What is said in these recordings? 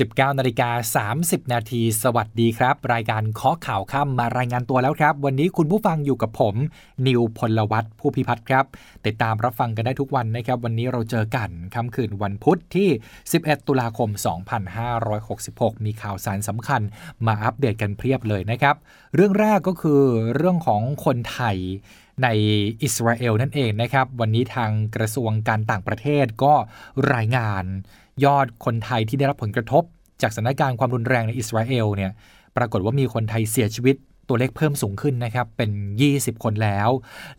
19นาฬิกา30 นาทีสวัสดีครับ รายการเคาะข่าวค่ำมารายงานตัวแล้วครับ วันนี้คุณผู้ฟังอยู่กับผม นิวพลวัตผู้พิพัฒน์ครับ ติดตามรับฟังกันได้ทุกวันนะครับ วันนี้เราเจอกันค่ำคืนวันพุธที่ 11 ตุลาคม 2566 มีข่าวสารสำคัญมาอัปเดตกันเพียบเลยนะครับ เรื่องแรกก็คือเรื่องของคนไทยในอิสราเอลนั่นเองนะครับ วันนี้ทางกระทรวงการต่างประเทศก็รายงาน ยอดคนไทยที่ได้รับผลกระทบ จากสถานการณ์ความรุนแรงในอิสราเอลเนี่ยปรากฏว่ามีคนไทยเสียชีวิตตัวเลขเพิ่มสูงขึ้นนะครับเป็น 20 คนแล้ว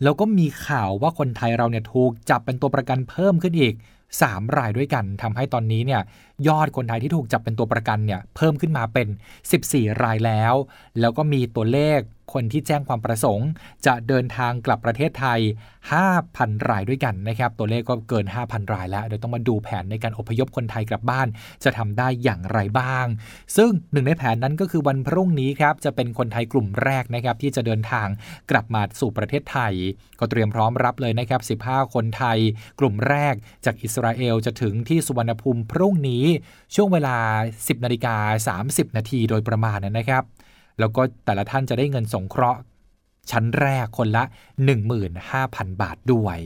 แล้วก็มีข่าวว่าคนไทยเราเนี่ยถูกจับเป็นตัวประกันเพิ่มขึ้นอีก 3 รายด้วยกันทำให้ตอนนี้เนี่ยยอดคนไทยที่ถูกจับเป็นตัวประกันเนี่ยเพิ่มขึ้นมาเป็น 14 รายแล้ว แล้วก็มีตัวเลข คนที่แจ้งความประสงค์ จะเดินทางกลับประเทศไทย 5,000 รายด้วยกันนะครับ ตัวเลขก็เกิน 5,000 รายแล้ว เดี๋ยวต้องมาดูแผนในการอพยพคนไทยกลับบ้าน จะทำได้อย่างไรบ้าง ซึ่งหนึ่งในแผนนั้นก็คือวันพรุ่งนี้ครับ จะเป็นคนไทยกลุ่มแรกนะครับที่จะเดินทางกลับมาสู่ประเทศไทย ก็เตรียมพร้อมรับเลยนะครับ 15 คนไทย กลุ่มแรกจากอิสราเอลจะถึงที่สุวรรณภูมิพรุ่งนี้ช่วงเวลา 10นาฬิกา30 นาทีโดยประมาณนะครับ แล้วก็แต่ละท่านจะได้เงินสงเคราะห์ ชั้นแรกคนละ 15,000 บาทด้วย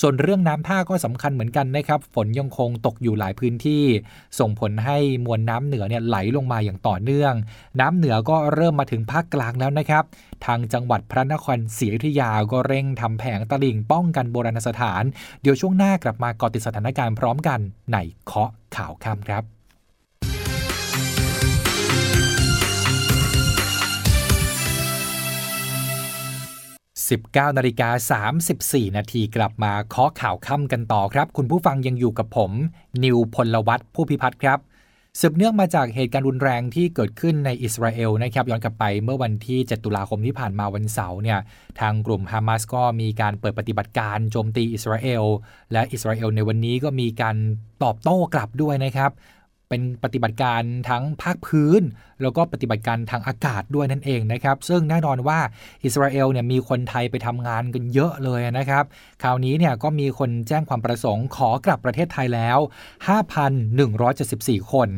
ส่วนเรื่องน้ำท่าก็สำคัญเหมือนกันนะครับ ฝนยังคงตกอยู่หลายพื้นที่ ส่งผลให้มวลน้ำเหนือเนี่ยไหลลงมาอย่างต่อเนื่อง น้ำเหนือก็เริ่มมาถึงภาคกลางแล้วนะครับ ทางจังหวัดพระนครศรีอยุธยาก็เร่งทำแผงตลิ่งป้องกันโบราณสถาน เดี๋ยวช่วงหน้ากลับมาเกาะติดสถานการณ์พร้อมกันในเคาะข่าวค่ำครับ 19นาฬิกา34 นาทีกลับมาเคาะข่าวค่ำกันต่อครับ คุณผู้ฟังยังอยู่กับผม นิวพลวัตผู้พิพัฒน์ครับสืบเนื่องมาจากเหตุการณ์รุนแรงที่เกิดขึ้นในอิสราเอลนะครับย้อนกลับไปเมื่อวันที่ 7 ตุลาคมที่ผ่านมาวันเสาร์เนี่ยทางกลุ่มฮามาสก็มีการเปิดปฏิบัติการโจมตีอิสราเอล และอิสราเอลในวันนี้ก็มีการตอบโต้กลับด้วยนะครับ เป็นปฏิบัติการทั้งภาคพื้น แล้วก็ปฏิบัติการทางอากาศด้วยนั่นเองนะครับ ซึ่งแน่นอนว่าอิสราเอลเนี่ยมีคนไทยไปทำงานกันเยอะเลยนะครับ คราวนี้เนี่ยก็มีคนแจ้งความประสงค์ขอกลับประเทศไทยแล้ว 5,174 คน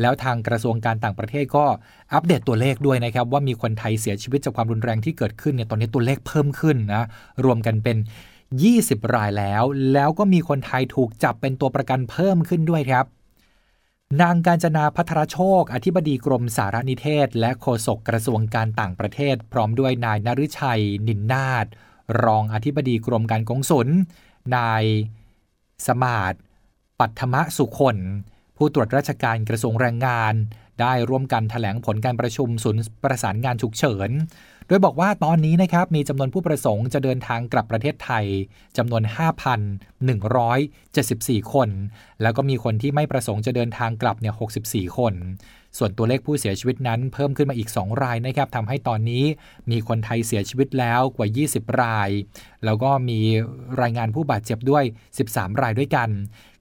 แล้วทางกระทรวงการต่างประเทศก็อัปเดตตัวเลขด้วยนะครับว่ามีคนไทยเสียชีวิตจากความรุนแรงที่เกิดขึ้นเนี่ยตอนนี้ตัวเลขเพิ่มขึ้นนะรวมกันเป็น 20 รายแล้ว แล้วก็มีคนไทยถูกจับเป็นตัวประกันเพิ่มขึ้นด้วยครับ นางการจนาพัทรโชค อธิบดีกรมสารนิเทศ และโฆษกกระทรวงการต่างประเทศ พร้อมด้วยนายนฤชัย นินนาฏรองอธิบดีกรมการกงสุล นายสมาร์ทปัทมะสุคนผู้ตรวจราชการกระทรวงแรงงาน ได้ร่วมกันถแถลงผลการประชุมศูนย์ประสานงานฉุกเฉิน โดยบอกว่าตอนนี้นะครับมีจำนวนผู้ประสงค์จะเดินทางกลับประเทศไทยจำนวน 5,174 คน แล้วก็มีคนที่ไม่ประสงค์จะเดินทางกลับเนี่ย 64 คน ส่วนตัวเลขผู้เสียชีวิตนั้นเพิ่มขึ้นมาอีก 2 รายนะครับทำให้ตอนนี้มีคนไทยเสียชีวิตแล้วกว่า 20 ราย แล้วก็มีรายงานผู้บาดเจ็บด้วย 13 รายด้วยกัน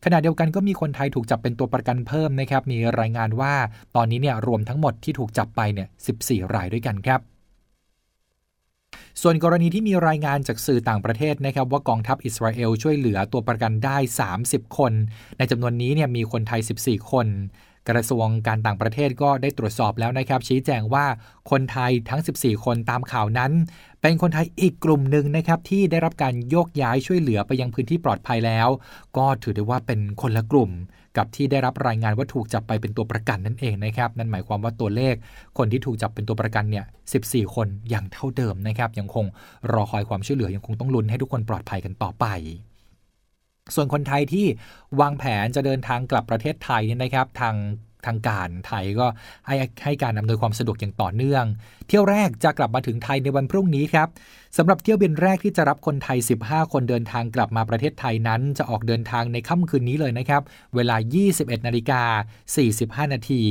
ขณะเดียวกันก็มีคนไทยถูกจับเป็นตัวประกันเพิ่มนะครับ มีรายงานว่าตอนนี้เนี่ยรวมทั้งหมดที่ถูกจับไปเนี่ย 14 รายด้วยกันครับ ส่วนกรณีที่มีรายงานจากสื่อต่างประเทศนะครับว่ากองทัพอิสราเอลช่วยเหลือตัวประกันได้ 30 คน ในจำนวนนี้เนี่ยมีคนไทย 14 คนกระทรวงการต่างประเทศก็ได้ตรวจสอบแล้วนะครับ ชี้แจงว่าคนไทยทั้ง 14 คนตามข่าวนั้น เป็นคนไทยอีกกลุ่มหนึ่งนะครับ ที่ได้รับการโยกย้ายช่วยเหลือไปยังพื้นที่ปลอดภัยแล้ว ก็ถือได้ว่าเป็นคนละกลุ่ม กับที่ได้รับรายงานว่าถูกจับไปเป็นตัวประกันนั่นเองนะครับ นั่นหมายความว่าตัวเลขคนที่ถูกจับเป็นตัวประกันเนี่ย 14 คนอย่างเท่าเดิมนะครับ ยังคงรอคอยความช่วยเหลือยังคงต้องลุ้นให้ทุกคนปลอดภัยกันต่อไป ส่วนคนไทยที่วางแผนจะเดินทางกลับประเทศไทยเนี่ยนะครับ ทาง ทางการไทยก็ให้ให้การอำนวยความสะดวกอย่างต่อเนื่อง เที่ยวแรกจะกลับมาถึงไทยในวันพรุ่งนี้ครับสำหรับเที่ยวบินแรกที่จะรับคนไทย 15 คนเดินทางกลับมาประเทศไทยนั้น จะออกเดินทางในค่ำคืนนี้เลยนะครับ เวลา 21นาฬิกา45 นาที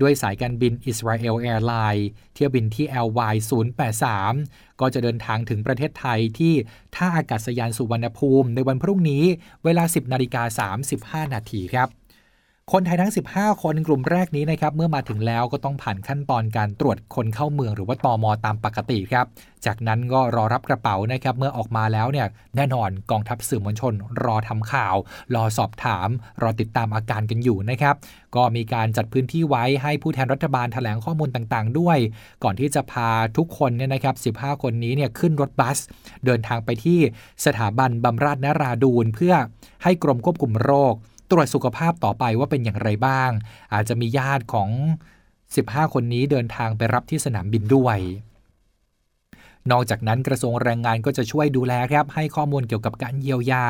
ด้วยสายการบินอิสราเอลแอร์ไลน์เที่ยวบินที่ LY 083 ก็จะเดินทางถึงประเทศไทยที่ท่าอากาศยานสุวรรณภูมิ ในวันพรุ่งนี้เวลา 10นาฬิกา35 นาทีครับ คนไทยทั้ง 15 คนกลุ่มแรกนี้นะครับเมื่อมาถึงแล้วก็ต้องผ่านขั้นตอนการตรวจคนเข้าเมืองหรือว่าตอมอตามปกติครับ จากนั้นก็รอรับกระเป๋านะครับเมื่อออกมาแล้วเนี่ยแน่นอนกองทัพสื่อมวลชน รอทำข่าว รอสอบถาม รอติดตามอาการกันอยู่นะครับก็มีการจัดพื้นที่ไว้ให้ผู้แทนรัฐบาลแถลงข้อมูลต่างๆ ด้วย ก่อนที่จะพาทุกคนเนี่ยนะครับ 15 คนนี้เนี่ยขึ้นรถบัส เดินทางไปที่สถาบันบำราศนราดูนเพื่อให้กรมควบคุมโรค ตรวจสุขภาพต่อไปว่าเป็นอย่างไรบ้าง อาจจะมีญาติของ 15 คนนี้เดินทางไปรับที่สนามบินด้วย นอกจากนั้นกระทรวงแรงงานก็จะช่วยดูแลครับให้ข้อมูลเกี่ยวกับการเยียวยา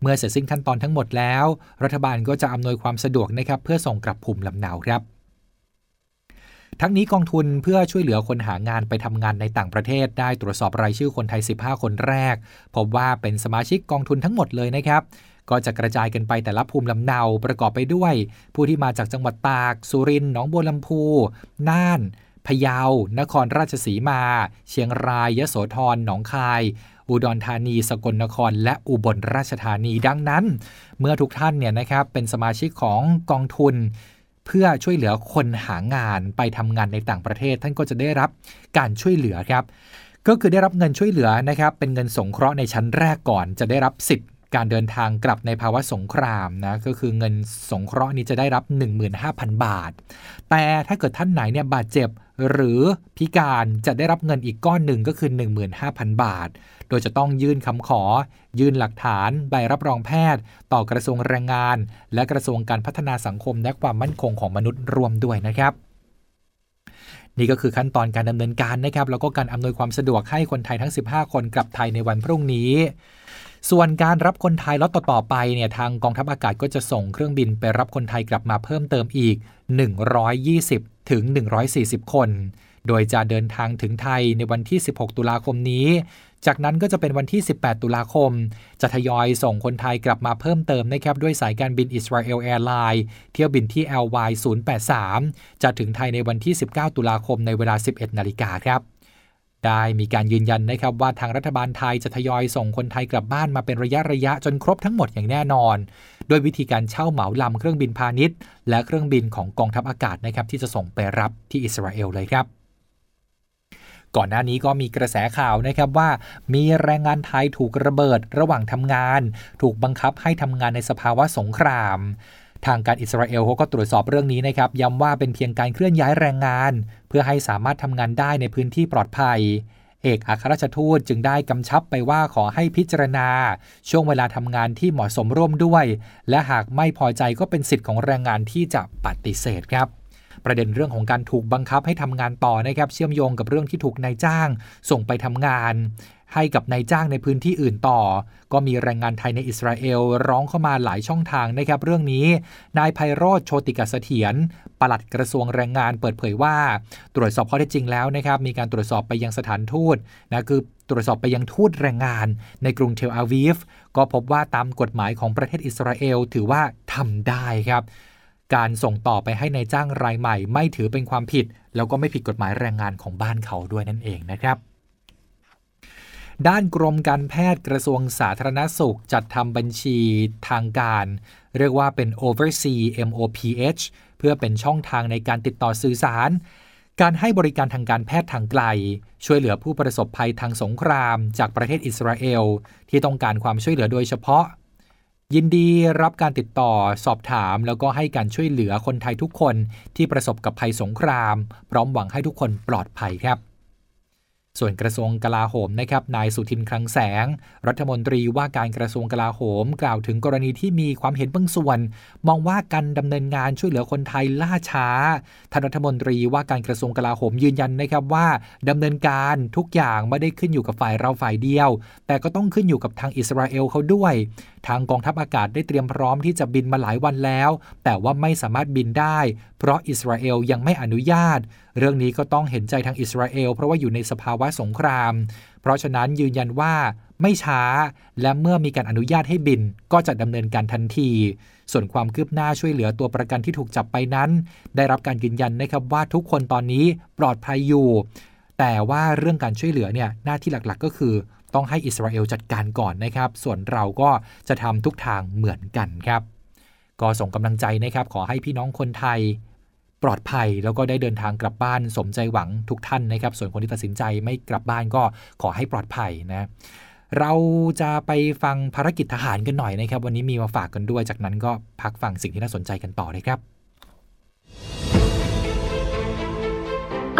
เมื่อเสร็จสิ้นขั้นตอนทั้งหมดแล้ว รัฐบาลก็จะอำนวยความสะดวกนะครับเพื่อส่งกลับภูมิลำเนาครับทั้งนี้กองทุนเพื่อช่วยเหลือคนหางานไปทำงานในต่างประเทศ ได้ตรวจสอบรายชื่อคนไทย 15 คนแรก พบว่าเป็นสมาชิกกองทุนทั้งหมดเลยนะครับ ก็จะกระจายกันไปแต่ละภูมิลำเนาประกอบไปด้วย ผู้ที่มาจากจังหวัดตาก สุรินทร์หนองบัวลำพูน่านพะเยา นครราชสีมา เชียงราย ยโสธร หนองคาย อุดรธานี สกลนคร และอุบลราชธานี ดังนั้น เมื่อทุกท่านเนี่ยนะครับ เป็นสมาชิกของกองทุน เพื่อช่วยเหลือคนหางานไปทำงานในต่างประเทศ ท่านก็จะได้รับการช่วยเหลือครับ ก็คือได้รับเงินช่วยเหลือนะครับ เป็นเงินสงเคราะห์ในชั้นแรกก่อน จะได้รับสิทธิ์ การเดินทางกลับในภาวะสงครามนะก็คือเงินสงเคราะห์นี้จะได้รับ 15,000 บาท แต่ถ้าเกิดท่านไหนเนี่ยบาดเจ็บหรือพิการจะได้รับเงินอีกก้อนหนึ่งก็คือ 15,000 บาท โดยจะต้องยื่นคำขอ ยื่นหลักฐาน ใบรับรองแพทย์ ต่อกระทรวงแรงงาน และกระทรวงการพัฒนาสังคมและความมั่นคงของมนุษย์รวมด้วยนะครับนี่ก็คือขั้นตอนการดำเนินการนะครับ แล้วก็การอำนวยความสะดวกให้คนไทยทั้ง 15 คนกลับไทยในวันพรุ่งนี้ ส่วนการรับคนไทยล็อตต่อๆไปเนี่ยทางกองทัพอากาศก็จะส่งเครื่องบินไปรับคนไทยกลับมาเพิ่มเติมอีก 120 ถึง 140 คน โดยจะเดินทางถึงไทยในวันที่ 16 ตุลาคมนี้ จากนั้นก็จะเป็นวันที่ 18 ตุลาคม จะทยอยส่งคนไทยกลับมาเพิ่มเติมนะครับด้วยสายการบินอิสราเอลแอร์ไลน์เที่ยวบินที่ LY 083จะถึงไทยในวันที่ 19 ตุลาคมในเวลา 11 นาฬิกาครับ ได้มีการยืนยันนะครับว่าทางรัฐบาลไทยจะทยอยส่งคนไทยกลับบ้านมาเป็นระยะระยะจนครบทั้งหมดอย่างแน่นอน โดยวิธีการเช่าเหมาลำเครื่องบินพาณิชย์ และเครื่องบินของกองทัพอากาศนะครับที่จะส่งไปรับที่อิสราเอลเลยครับก่อนหน้านี้ก็มีกระแสข่าวนะครับว่า มีแรงงานไทยถูกระเบิดระหว่างทำงาน ถูกบังคับให้ทำงานในสภาวะสงคราม ทางการอิสราเอลเขาก็ตรวจสอบเรื่องนี้นะครับย้ำว่าเป็นเพียงการเคลื่อนย้ายแรงงาน เพื่อให้สามารถทำงานได้ในพื้นที่ปลอดภัย เอกอัครราชทูตจึงได้กำชับไปว่าขอให้พิจารณา ช่วงเวลาทำงานที่เหมาะสมร่วมด้วย และหากไม่พอใจก็เป็นสิทธิ์ของแรงงานที่จะปฏิเสธครับประเด็นเรื่องของการถูกบังคับให้ทำงานต่อนะครับเชื่อมโยงกับเรื่องที่ถูกนายจ้าง ส่งไปทำงาน ให้กับนายจ้างในพื้นที่อื่นต่อ ก็มีแรงงานไทยในอิสราเอลร้องเข้ามาหลายช่องทางนะครับเรื่องนี้ นายไพโรธโชติกเสถียรปลัดกระทรวงแรงงานเปิดเผยว่า ตรวจสอบข้อเท็จจริงแล้วนะครับมีการตรวจสอบไปยังสถานทูตนะคือตรวจสอบไปยังทูตแรงงานในกรุงเทลอาวีฟ ก็พบว่าตามกฎหมายของประเทศอิสราเอลถือว่าทำได้ครับการส่งต่อไปให้ในายจ้างรายใหม่ ไม่ถือเป็นความผิด แล้วก็ไม่ผิดกฎหมายแรงงานของบ้านเขาด้วยนั่นเองนะครับ ด้านกรมการแพทย์กระทรวงสาธารณสุขจัดทำบัญชีทางการ เรียกว่าเป็น Oversee MOPH เพื่อเป็นช่องทางในการติดต่อสื่อสาร การให้บริการทางการแพทย์ทางไกล ช่วยเหลือผู้ประสบภัยทางสงคราม จากประเทศอิสราเอล ที่ต้องการความช่วยเหลือโดยเฉพาะ ยินดีรับการติดต่อสอบถาม แล้วก็ให้การช่วยเหลือคนไทยทุกคนที่ประสบกับภัยสงคราม พร้อมหวังให้ทุกคนปลอดภัยครับ ส่วนกระทรวงกลาโหมนะครับนายสุทินคลังแสง รัฐมนตรีว่าการกระทรวงกลาโหม กล่าวถึงกรณีที่มีความเห็นบางส่วน มองว่าการดำเนินงานช่วยเหลือคนไทยล่าช้าท่านรัฐมนตรีว่าการกระทรวงกลาโหมยืนยันนะครับว่าดำเนินการทุกอย่างไม่ได้ขึ้นอยู่กับฝ่ายเราฝ่ายเดียว แต่ก็ต้องขึ้นอยู่กับทางอิสราเอลเขาด้วยทางกองทัพอากาศได้เตรียมพร้อมที่จะบินมาหลายวันแล้ว แต่ว่าไม่สามารถบินได้ เพราะอิสราเอลยังไม่อนุญาต เรื่องนี้ก็ต้องเห็นใจทางอิสราเอล เพราะว่าอยู่ในสภาวะสงคราม เพราะฉะนั้นยืนยันว่าไม่ช้า และเมื่อมีการอนุญาตให้บินก็จะดำเนินการทันที ส่วนความคืบหน้าช่วยเหลือตัวประกันที่ถูกจับไปนั้น ได้รับการยืนยันนะครับว่าทุกคนตอนนี้ปลอดภัยอยู่ แต่ว่าเรื่องการช่วยเหลือเนี่ยหน้าที่หลักๆ ก็คือ ต้องให้อิสราเอลจัดการก่อนนะครับ ส่วนเราก็จะทำทุกทางเหมือนกันครับ ก็ส่งกำลังใจนะครับ ขอให้พี่น้องคนไทยปลอดภัยแล้วก็ได้เดินทางกลับบ้านสมใจหวังทุกท่านนะครับ ส่วนคนที่ตัดสินใจไม่กลับบ้านก็ขอให้ปลอดภัยนะ เราจะไปฟังภารกิจทหารกันหน่อยนะครับ วันนี้มีมาฝากกันด้วย จากนั้นก็พักฟังสิ่งที่น่าสนใจกันต่อเลยครับ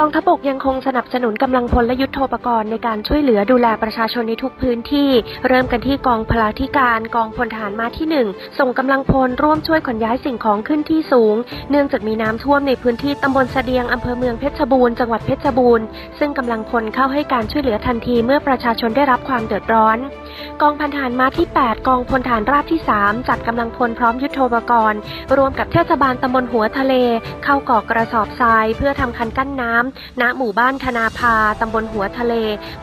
กองทัพบกยังคงสนับสนุนกำลังพลและยุทโธปกรณ์ในการช่วยเหลือดูแลประชาชนในทุกพื้นที่ เริ่มกันที่กองพลาธิการกองพลฐานมาที่ 1 ส่งกำลังพลร่วมช่วยขนย้ายสิ่งของขึ้นที่สูง เนื่องจากมีน้ำท่วมในพื้นที่ตำบลเสดียงอำเภอเมืองเพชรบูรณ์จังหวัดเพชรบูรณ์ซึ่งกำลังพลเข้าให้การช่วยเหลือทันทีเมื่อประชาชนได้รับความเดือดร้อน กองพันฐานมาที่ 8 กองพลฐานราบที่ 3 จัดกำลังพลพร้อมยุทโธปกรณ์รวมกับเทศบาลตำบลหัวทะเล เข้าก่อกระสอบทราย เพื่อทำคันกั้นน้ำณหมู่บ้านานธนาภาตำบลหัวทะเล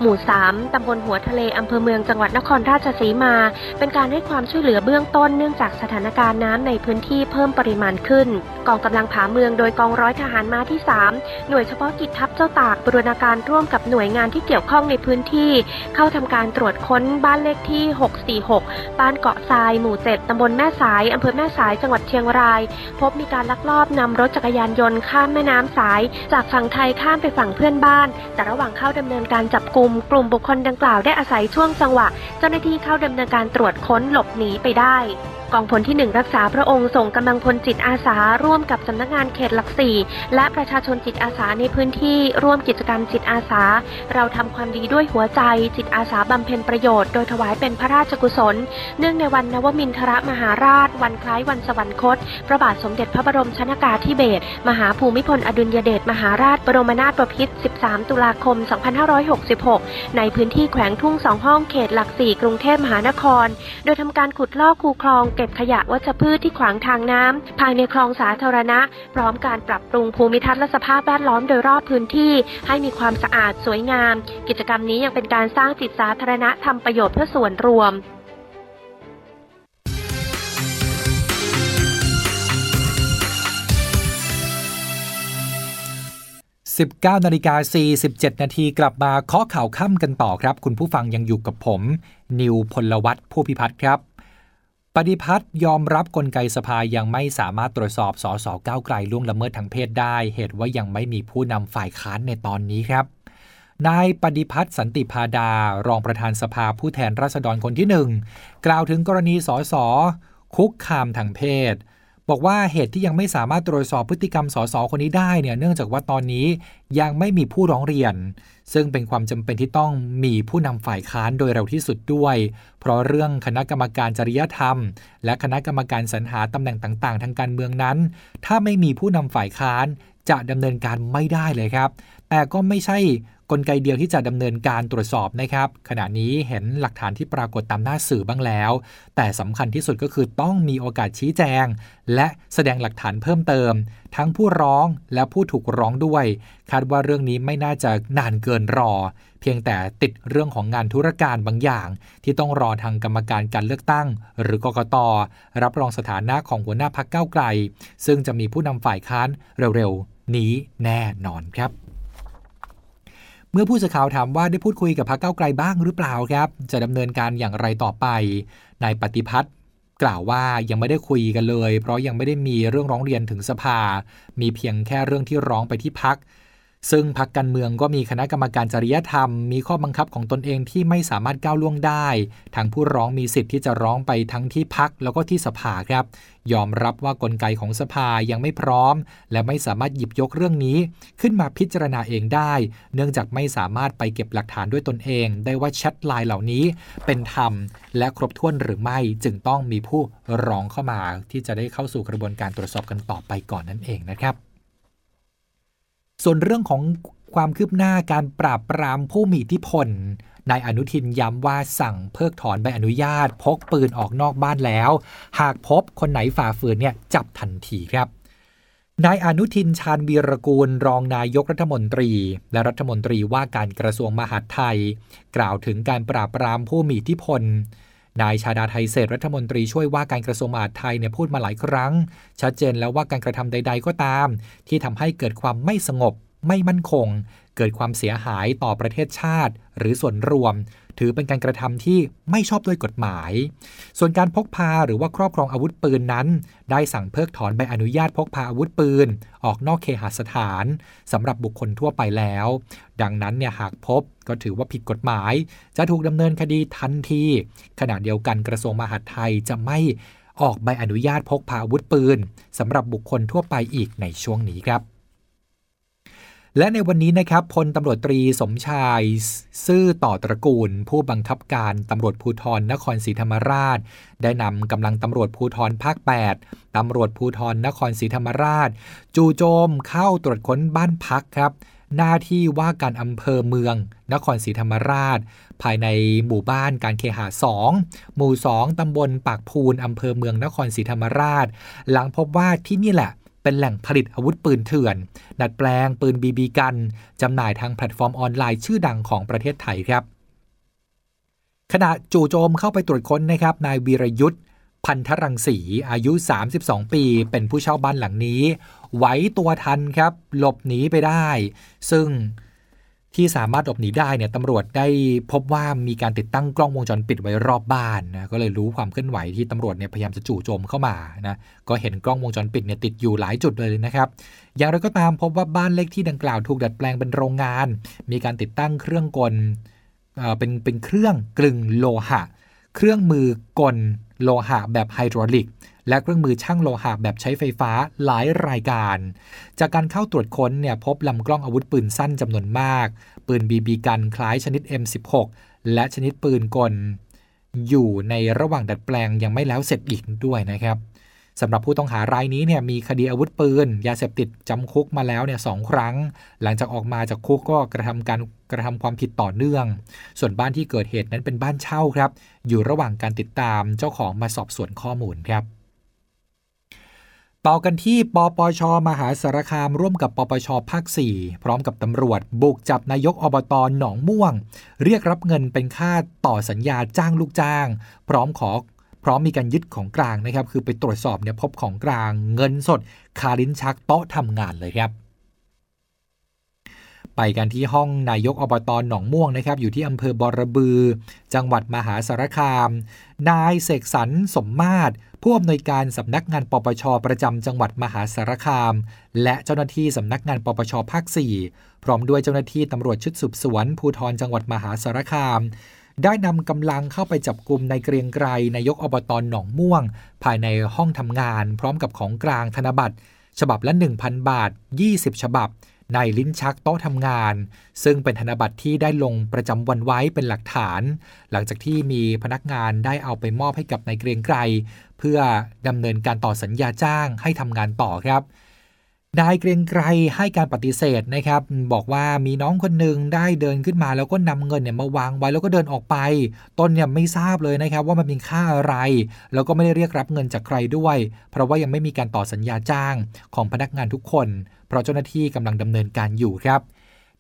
หมู่ 3ตำบลหัวทะเลอำเภอเมืองจังหวัดนครราชสีมา เป็นการให้ความช่วยเหลือเบื้องต้นเนื่องจากสถานการณ์น้ำในพื้นที่เพิ่มปริมาณขึ้น กองกำลังผาเมืองโดยกองร้อยทหารมาที่ 3 หน่วยเฉพาะกิจทัพเจ้าตากบรูรณาการร่วมกับหน่วยงานที่เกี่ยวข้องในพื้นที่ เข้าทำการตรวจค้นบ้านเลขที่ 646 บ้านเกาะทราย หมู่ 7ตำบลแม่สายอำเภอแม่สายจังหวัดเชียงราย พบมีการลักลอบนำรถจักรยานยนต์ข้ามแม่น้ำสาย จากฝั่งไทยข้ามไปฝั่งเพื่อนบ้าน แต่ระหว่างเข้าดำเนินการจับกลุ่มกลุ่มบุคคลดังกล่าวได้อาศัยช่วงจังหวะ เจ้าหน้าที่เข้าดำเนินการตรวจค้นหลบหนีไปได้ กองพลที่ 1 รักษาพระองค์ส่งกำลังพลจิตอาสา ร่วมกับสำนักงานเขตหลักสี่และประชาชนจิตอาสาในพื้นที่ร่วมกิจกรรมจิตอาสา เราทำความดีด้วยหัวใจ จิตอาสาบำเพ็ญประโยชน์โดยถวายเป็นพระราชกุศล เนื่องในวันนวมินทรมหาราช วันคล้ายวันสวรรคต พระบาทสมเด็จพระบรมชนากาธิเบศรมหาภูมิพลอดุลยเดชมหาราชบรมนาถบพิตร 13 ตุลาคม 2566 ในพื้นที่แขวงทุ่งสองห้องเขตหลักสี่กรุงเทพมหานคร โดยทำการขุดลอกคูคลองเก็บขยะวัชพืชที่ขวางทางน้ำภายในคลองสาธารณะ พร้อมการปรับปรุงภูมิทัศน์และสภาพแวดล้อมโดยรอบพื้นที่ ให้มีความสะอาดสวยงาม กิจกรรมนี้ยังเป็นการสร้างจิตสาธารณะทำประโยชน์เพื่อส่วนรวม19นาฬิกา47 นาทีกลับมาเคาะข่าวค่ำกันต่อครับ คุณผู้ฟังยังอยู่กับผม นิวพลวัตผู้พิพัฒน์ครับ ปฏิพัฒน์ยอมรับกลไกสภายังไม่สามารถตรวจสอบสสก้าวไกลล่วงละเมิดทางเพศได้ เหตุว่ายังไม่มีผู้นำฝ่ายค้านในตอนนี้ครับนายปฏิพัฒน์สันติพาดา รองประธานสภาผู้แทนราษฎรคนที่หนึ่งกล่าวถึงกรณีสสคุกคามทางเพศ บอกว่าเหตุที่ยังไม่สามารถตรวจสอบพฤติกรรมสสคนนี้ได้เนี่ยเนื่องจากว่าตอนนี้ยังไม่มีผู้ร้องเรียน ซึ่งเป็นความจำเป็นที่ต้องมีผู้นำฝ่ายค้านโดยเร็วที่สุดด้วย เพราะเรื่องคณะกรรมการจริยธรรม และคณะกรรมการสรรหาตำแหน่งต่าง ๆ ทางการเมืองนั้น ถ้าไม่มีผู้นำฝ่ายค้านจะดำเนินการไม่ได้เลยครับ แต่ก็ไม่ใช่กลไกเดียวที่จะดำเนินการตรวจสอบนะครับ ขณะนี้เห็นหลักฐานที่ปรากฏตามหน้าสื่อบ้างแล้ว แต่สำคัญที่สุดก็คือต้องมีโอกาสชี้แจง และแสดงหลักฐานเพิ่มเติม ทั้งผู้ร้องและผู้ถูกร้องด้วย คาดว่าเรื่องนี้ไม่น่าจะนานเกินรอ เพียงแต่ติดเรื่องของงานธุรการบางอย่าง ที่ต้องรอทางกรรมการการเลือกตั้ง หรือกกตรับรองสถานะของหัวหน้าพักเก้าไกล ซึ่งจะมีผู้นำฝ่ายค้านเร็วๆนี้แน่นอนครับ เมื่อผู้สื่อข่าวถามว่าได้พูดคุยกับพรรคเก้าไกลบ้างหรือเปล่าครับ จะดำเนินการอย่างไรต่อไปนายปฏิพัฒน์กล่าวว่ายังไม่ได้คุยกันเลย เพราะยังไม่ได้มีเรื่องร้องเรียนถึงสภา มีเพียงแค่เรื่องที่ร้องไปที่พัก ซึ่งพักการเมืองก็มีคณะกรรมการจริยธรรม มีข้อบังคับของตนเองที่ไม่สามารถก้าวล่วงได้ ทางผู้ร้องมีสิทธิ์ที่จะร้องไปทั้งที่พักแล้วก็ที่สภาครับ ยอมรับว่ากลไกของสภายังไม่พร้อม และไม่สามารถหยิบยกเรื่องนี้ ขึ้นมาพิจารณาเองได้ เนื่องจากไม่สามารถไปเก็บหลักฐานด้วยตนเอง ได้ว่าแชทไลน์เหล่านี้เป็นธรรม และครบถ้วนหรือไม่จึงต้องมีผู้ร้องเข้ามา ที่จะได้เข้าสู่กระบวนการตรวจสอบกันต่อไปก่อนนั่นเองนะครับ ส่วนเรื่องของความคืบหน้าการปราบปรามผู้มีอิทธิพลนายอนุทินย้ำว่าสั่งเพิกถอนใบอนุญาต พกปืนออกนอกบ้านแล้ว หากพบคนไหนฝ่าฝืนเนี่ยจับทันทีครับนายอนุทินชาญวีรกูล รองนายกรัฐมนตรี และรัฐมนตรีว่าการกระทรวงมหาดไทย กล่าวถึงการปราบปรามผู้มีอิทธิพล นายชาดาไทยเศษรัฐมนตรีช่วยว่าการกระทรวงมหาดไทยเนี่ยพูดมาหลายครั้ง ชัดเจนแล้วว่าการกระทำใด ๆ ก็ตาม ที่ทำให้เกิดความไม่สงบ ไม่มั่นคง เกิดความเสียหายต่อประเทศชาติ หรือส่วนรวม ถือเป็นการกระทำที่ไม่ชอบด้วยกฎหมาย ส่วนการพกพาหรือว่าครอบครองอาวุธปืนนั้น ได้สั่งเพิกถอนใบอนุญาตพกพาอาวุธปืน ออกนอกเคหสถานสำหรับบุคคลทั่วไปแล้ว ดังนั้นเนี่ยหากพบก็ถือว่าผิดกฎหมาย จะถูกดำเนินคดีทันที ขณะเดียวกันกระทรวงมหาดไทยจะไม่ออกใบอนุญาตพกพาอาวุธปืนสำหรับบุคคลทั่วไปอีกในช่วงนี้ครับ และในวันนี้นะครับพลตำรวจตรีสมชาย ซื่อต่อตระกูล ผู้บังคับการตำรวจภูธรนครศรีธรรมราช ได้นำกำลังตำรวจภูธรภาค 8ตำรวจภูธรนครศรีธรรมราช จู่โจมเข้าตรวจค้นบ้านพักครับ หน้าที่ว่าการอำเภอเมือง นครศรีธรรมราช ภายในหมู่บ้านการเคหะ2หมู่ 2ตำบลปากพูนอำเภอเมืองนครศรีธรรมราช หลังพบว่าที่นี่แหละ เป็นแหล่งผลิตอาวุธปืนเถื่อน ดัดแปลงปืนบีบีกันจำหน่ายทางแพลตฟอร์มออนไลน์ชื่อดังของประเทศไทยครับ ขณะจู่โจมเข้าไปตรวจค้นนะครับนายวีรยุทธ์พันธรังสีอายุ 32 ปี เป็นผู้เช่าบ้านหลังนี้ ไหวตัวทันครับ หลบหนีไปได้ ซึ่ง ที่สามารถหลบหนีได้เนี่ยตำรวจได้พบว่ามีการติดตั้งกล้องวงจรปิดไว้รอบบ้านนะก็เลยรู้ความเคลื่อนไหวที่ตำรวจเนี่ยพยายามจะจู่โจมเข้ามานะก็เห็นกล้องวงจรปิดเนี่ยติดอยู่หลายจุดเลยนะครับอย่างไรก็ตามพบว่าบ้านเลขที่ดังกล่าวถูกดัดแปลงเป็นโรงงาน มีการติดตั้งเครื่องกลเป็นเป็นเครื่องกลึงโลหะ เครื่องมือกลโลหะแบบไฮดรอลิก และเครื่องมือช่างโลหะแบบใช้ไฟฟ้าหลายรายการ จากการเข้าตรวจค้นเนี่ยพบลำกล้องอาวุธปืนสั้นจำนวนมาก ปืนบีบีกันคล้ายชนิด M16 และชนิดปืนกล อยู่ในระหว่างดัดแปลงยังไม่แล้วเสร็จอีกด้วยนะครับสำหรับผู้ต้องหารายนี้เนี่ยมีคดีอาวุธปืน ยาเสพติดจำคุกมาแล้วเนี่ยสองครั้ง หลังจากออกมาจากคุกก็กระทำการกระทำความผิดต่อเนื่อง ส่วนบ้านที่เกิดเหตุนั้นเป็นบ้านเช่าครับ อยู่ระหว่างการติดตามเจ้าของมาสอบสวนข้อมูลครับ ต่อกันที่ปปช มหาสารคามร่วมกับปปชภาค 4 พร้อมกับตำรวจ บุกจับนายกอบตอหนองม่วง เรียกรับเงินเป็นค่าต่อสัญญาจ้างลูกจ้าง พร้อมขอพร้อมมีการยึดของกลางนะครับ คือไปตรวจสอบเนี่ยพบของกลางเงินสด คาลิ้นชักโต๊ะทำงานเลยครับ ไปกันที่ห้องนายกอบตอนหนองม่วงนะครับอยู่ที่อำเภอบอระบือ จังหวัดมหาสารคาม นายเสกสรรสมมาตรผู้อำนวยการสำนักงานปปชประจำจังหวัดมหาสารคาม และเจ้าหน้าที่สำนักงานปปชภาค 4 พร้อมด้วยเจ้าหน้าที่ตำรวจชุดสืบสวนภูธรจังหวัดมหาสารคาม ได้นำกำลังเข้าไปจับกลุ่มในเกรียงไกรนายกอบตอนหนองม่วง ภายในห้องทำงาน พร้อมกับของกลางธนบัตร ฉบับละ 1,000 บาท 20 ฉบับ ในลิ้นชักโต๊ะทำงาน ซึ่งเป็นธนบัตรที่ได้ลงประจำวันไว้เป็นหลักฐาน หลังจากที่มีพนักงานได้เอาไปมอบให้กับนายเกรียงไกรเพื่อดำเนินการต่อสัญญาจ้างให้ทำงานต่อครับ นายเกรียงไกรให้การปฏิเสธนะครับ บอกว่ามีน้องคนหนึ่งได้เดินขึ้นมา แล้วก็นำเงินเนี่ยมาวางไว้แล้วก็เดินออกไป ตนเนี่ยไม่ทราบเลยนะครับ ว่ามันเป็นค่าอะไร แล้วก็ไม่ได้เรียกรับเงินจากใครด้วย เพราะว่ายังไม่มีการต่อสัญญาจ้างของพนักงานทุกคน เพราะเจ้าหน้าที่กำลังดำเนินการอยู่ครับ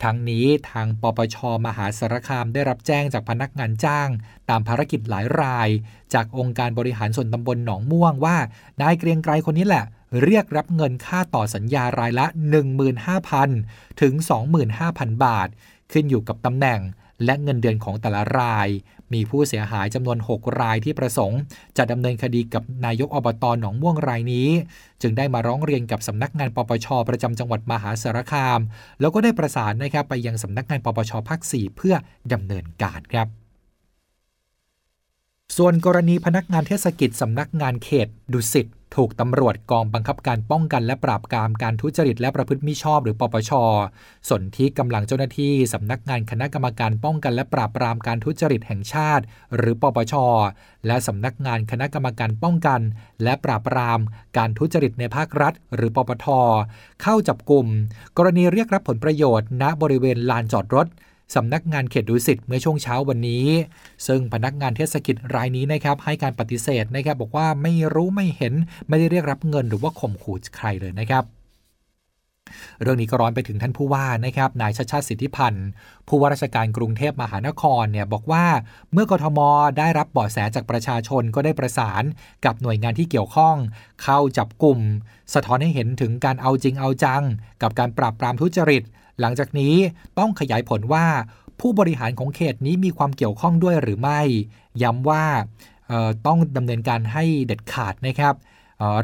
ทั้งนี้ทางปปช มหาสารคามได้รับแจ้งจากพนักงานจ้าง ตามภารกิจหลายราย จากองค์การบริหารส่วนตำบลหนองม่วงว่า นายเกรียงไกรคนนี้แหละ เรียกรับเงินค่าต่อสัญญารายละ 15,000 ถึง 25,000 บาท ขึ้นอยู่กับตำแหน่งและเงินเดือนของแต่ละราย มีผู้เสียหายจำนวน 6 รายที่ประสงค์ จะดำเนินคดีกับนายกอบตหนองม่วงรายนี้ จึงได้มาร้องเรียนกับสำนักงานปปช ประจำจังหวัดมหาสารคาม แล้วก็ได้ประสานนะครับไปยังสำนักงานปปชภาค4เพื่อดำเนินการครับ ส่วนกรณีพนักงานเทศกิจสำนักงานเขตดุสิต ถูกตำรวจกองบังคับการป้องกันและปราบปรามการทุจริตและประพฤติมิชอบหรือปปชสนที่กำลังเจ้าหน้าที่สำนักงานคณะกรรมการป้องกันและปราบปรามการทุจริตแห่งชาติ หรือปปช และสำนักงานคณะกรรมการป้องกัน และปราบปรามการทุจริตในภาครัฐ หรือปปท เข้าจับกลุ่ม กรณีเรียกรับผลประโยชน์ณบริเวณลานจอดรถ สำนักงานเขตดุสิตเมื่อช่วงเช้าวันนี้ ซึ่งพนักงานเทศกิจรายนี้นะครับให้การปฏิเสธนะครับบอกว่าไม่รู้ไม่เห็นไม่ได้เรียกรับเงินหรือว่าข่มขู่ใครเลยนะครับเรื่องนี้ก็ร้อนไปถึงท่านผู้ว่านะครับนายชาชาติสิทธิพันธ์ผู้ว่าราชการกรุงเทพมหานครเนี่ยบอกว่าเมื่อกทมได้รับเบาะแสจากประชาชนก็ได้ประสานกับหน่วยงานที่เกี่ยวข้อง เข้าจับกลุ่ม สะท้อนให้เห็นถึงการเอาจริงเอาจัง กับการปราบปรามทุจริต หลังจากนี้ต้องขยายผลว่าผู้บริหารของเขตนี้มีความเกี่ยวข้องด้วยหรือไม่ ย้ำว่าต้องดำเนินการให้เด็ดขาดนะครับ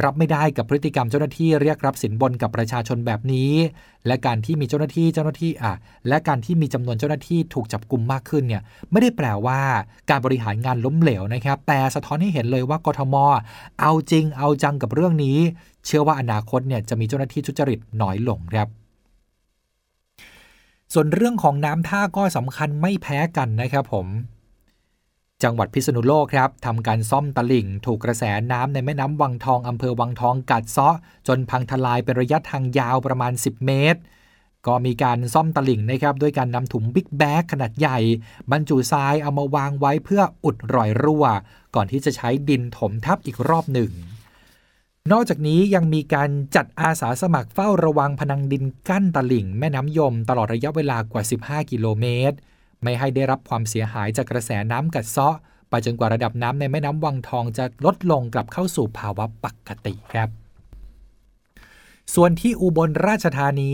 รับไม่ได้กับพฤติกรรมเจ้าหน้าที่เรียกรับสินบนกับประชาชนแบบนี้ และการที่มีเจ้าหน้าที่เจ้าหน้าที่อะและการที่มีจำนวนเจ้าหน้าที่ถูกจับกลุ่มมากขึ้นเนี่ยไม่ได้แปลว่าการบริหารงานล้มเหลวนะครับ แต่สะท้อนให้เห็นเลยว่ากทม เอาจริงเอาจังกับเรื่องนี้ เชื่อว่าอนาคตเนี่ยจะมีเจ้าหน้าที่ทุจริตน้อยลงครับ ส่วนเรื่องของน้ำท่าก็สำคัญไม่แพ้กันนะครับผม จังหวัดพิษณุโลกครับทำการซ่อมตลิ่ง ถูกกระแสน้ำในแม่น้ำวังทองอำเภอวังทองกัดเซาะ จนพังทลายเป็นระยะทางยาวประมาณ 10 เมตร ก็มีการซ่อมตลิ่งนะครับด้วยการนำถุงบิ๊กแบกขนาดใหญ่ บรรจุทรายเอามาวางไว้เพื่ออุดรอยรั่ว ก่อนที่จะใช้ดินถมทับอีกรอบหนึ่ง นอกจากนี้ยังมีการจัดอาสาสมัครเฝ้าระวังพนังดินกั้นตลิ่ง แม่น้ำยม ตลอดระยะเวลากว่า 15 กิโลเมตร ไม่ให้ได้รับความเสียหายจากกระแสน้ำกัดเซาะ ไปจนกว่าระดับน้ำในแม่น้ำวังทองจะลดลงกลับเข้าสู่ภาวะปกติครับ ส่วนที่อุบลราชธานี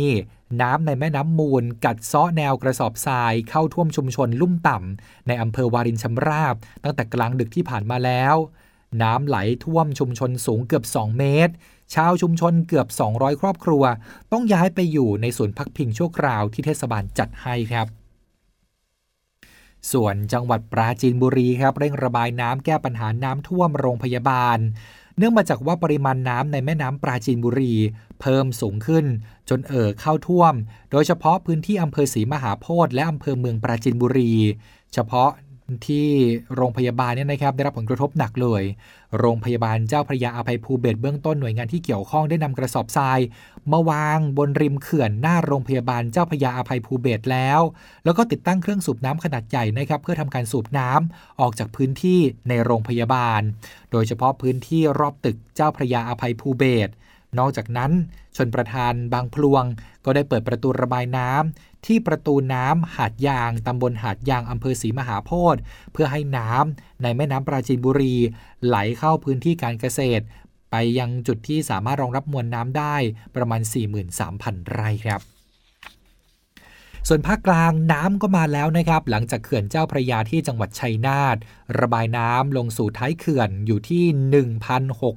น้ำในแม่น้ำมูล กัดเซาะแนวกระสอบทราย เข้าท่วมชุมชนลุ่มต่ำในอำเภอวารินชำราบ ตั้งแต่กลางดึกที่ผ่านมาแล้ว น้ำไหลท่วมชุมชนสูงเกือบ 2 เมตร ชาวชุมชนเกือบ 200 ครอบครัว ต้องย้ายไปอยู่ในศูนย์พักพิงชั่วคราวที่เทศบาลจัดให้ครับ ส่วนจังหวัดปราจีนบุรีครับเร่งระบายน้ำแก้ปัญหาน้ำท่วมโรงพยาบาล เนื่องมาจากว่าปริมาณน้ำในแม่น้ำปราจีนบุรี เพิ่มสูงขึ้น จนเอ่อเข้าท่วม โดยเฉพาะพื้นที่อำเภอศรีมหาโพธิ์และอำเภอเมืองปราจีนบุรี เฉพาะ ที่โรงพยาบาลเนี่ยนะครับได้รับผลกระทบหนักเลย โรงพยาบาลเจ้าพระยาอภัยภูเบศเบื้องต้นหน่วยงานที่เกี่ยวข้องได้นำกระสอบทราย มาวางบนริมเขื่อนหน้าโรงพยาบาลเจ้าพระยาอภัยภูเบศแล้ว แล้วก็ติดตั้งเครื่องสูบน้ำขนาดใหญ่นะครับเพื่อทำการสูบน้ำออกจากพื้นที่ในโรงพยาบาล โดยเฉพาะพื้นที่รอบตึกเจ้าพระยาอภัยภูเบศนอกจากนั้นชนประธานบางพลวงก็ได้เปิดประตูระบายน้ำ ที่ประตูน้ำหาดยางตำบลหาดยางอำเภอศรีมหาโพธิ์เพื่อให้น้ำในแม่น้ำปราจีนบุรี ไหลเข้าพื้นที่การเกษตร ไปยังจุดที่สามารถรองรับมวลน้ำได้ประมาณ 43,000 ไร่ครับ ส่วนภาคกลางน้ำก็มาแล้วนะครับ หลังจากเขื่อนเจ้าพระยาที่จังหวัดชัยนาทระบายน้ำลงสู่ท้ายเขื่อนอยู่ที่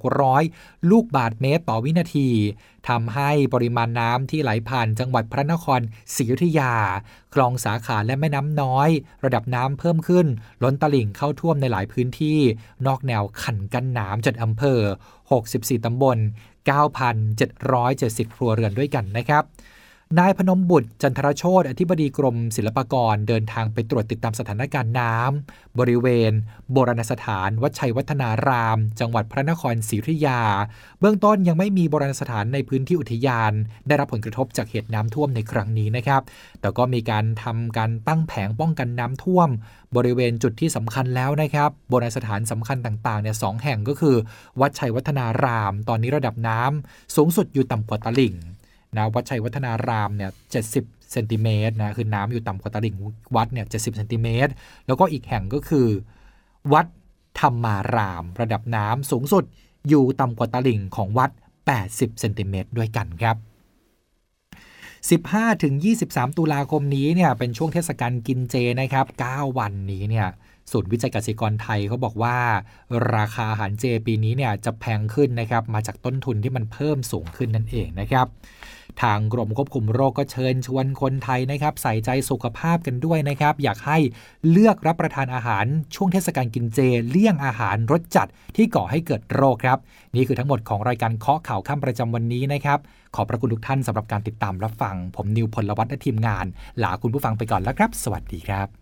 1,600 ลูกบาทเมตรต่อวินาทีทำให้ปริมาณน้ำที่ไหลผ่านจังหวัดพระนครศรีอยุธยา คลองสาขาและแม่น้ำน้อย ระดับน้ำเพิ่มขึ้น ล้นตลิ่งเข้าท่วมในหลายพื้นที่ นอกแนวขันกันน้ำจัดอำเภอ 64 ตำบล 9,770 ครัวเรือนด้วยกันนะครับ นายพนมบุตรจันทรโชตอธิบดีกรมศิลปากรเดินทางไปตรวจติดตามสถานการณ์น้ำบริเวณ โบราณสถาน วัดชัยวัฒนาราม จังหวัดพระนครศรีอยุธยา เบื้องต้นยังไม่มีโบราณสถานในพื้นที่อุทยาน ได้รับผลกระทบจากเหตุน้ำท่วมในครั้งนี้นะครับ แต่ก็มีการทำการตั้งแผงป้องกันน้ำท่วม บริเวณจุดที่สำคัญแล้วนะครับ โบราณสถานสำคัญต่างๆเนี่ยสองแห่งก็คือ วัดชัยวัฒนาราม ตอนนี้ระดับน้ำสูงสุดอยู่ต่ำกว่าตลิ่ง นะวัดชัยวัฒนารามเนี่ยเจ็ดสิบเซนติเมตรนะคือน้ำอยู่ต่ำกว่าตลิ่งวัดเนี่ยเจ็ดสิบเซนติเมตรแล้วก็อีกแห่งก็คือ วัดธรรมาราม ระดับน้ำสูงสุดอยู่ต่ำกว่าตลิ่งของวัด 80เซนติเมตรด้วยกันครับ 15ถึง23 ตุลาคมนี้เนี่ยเป็นช่วงเทศกาลกินเจนะครับ 9 วันนี้เนี่ย ศูนย์วิจัยเกษตรกรไทยเขาบอกว่า ราคาอาหารเจปีนี้เนี่ยจะแพงขึ้นนะครับมาจากต้นทุนที่มันเพิ่มสูงขึ้นนั่นเองนะครับทางกรมควบคุมโรคก็เชิญชวนคนไทยนะครับใส่ใจสุขภาพกันด้วยนะครับ อยากให้เลือกรับประทานอาหารช่วงเทศกาลกินเจ เลี่ยงอาหารรสจัดที่ก่อให้เกิดโรคครับ นี่คือทั้งหมดของรายการเคาะข่าวค่ำประจำวันนี้นะครับ ขอบพระคุณทุกท่านสำหรับการติดตามรับฟัง ผมนิวพลวัตและทีมงานลาคุณผู้ฟังไปก่อนแล้วครับ สวัสดีครับ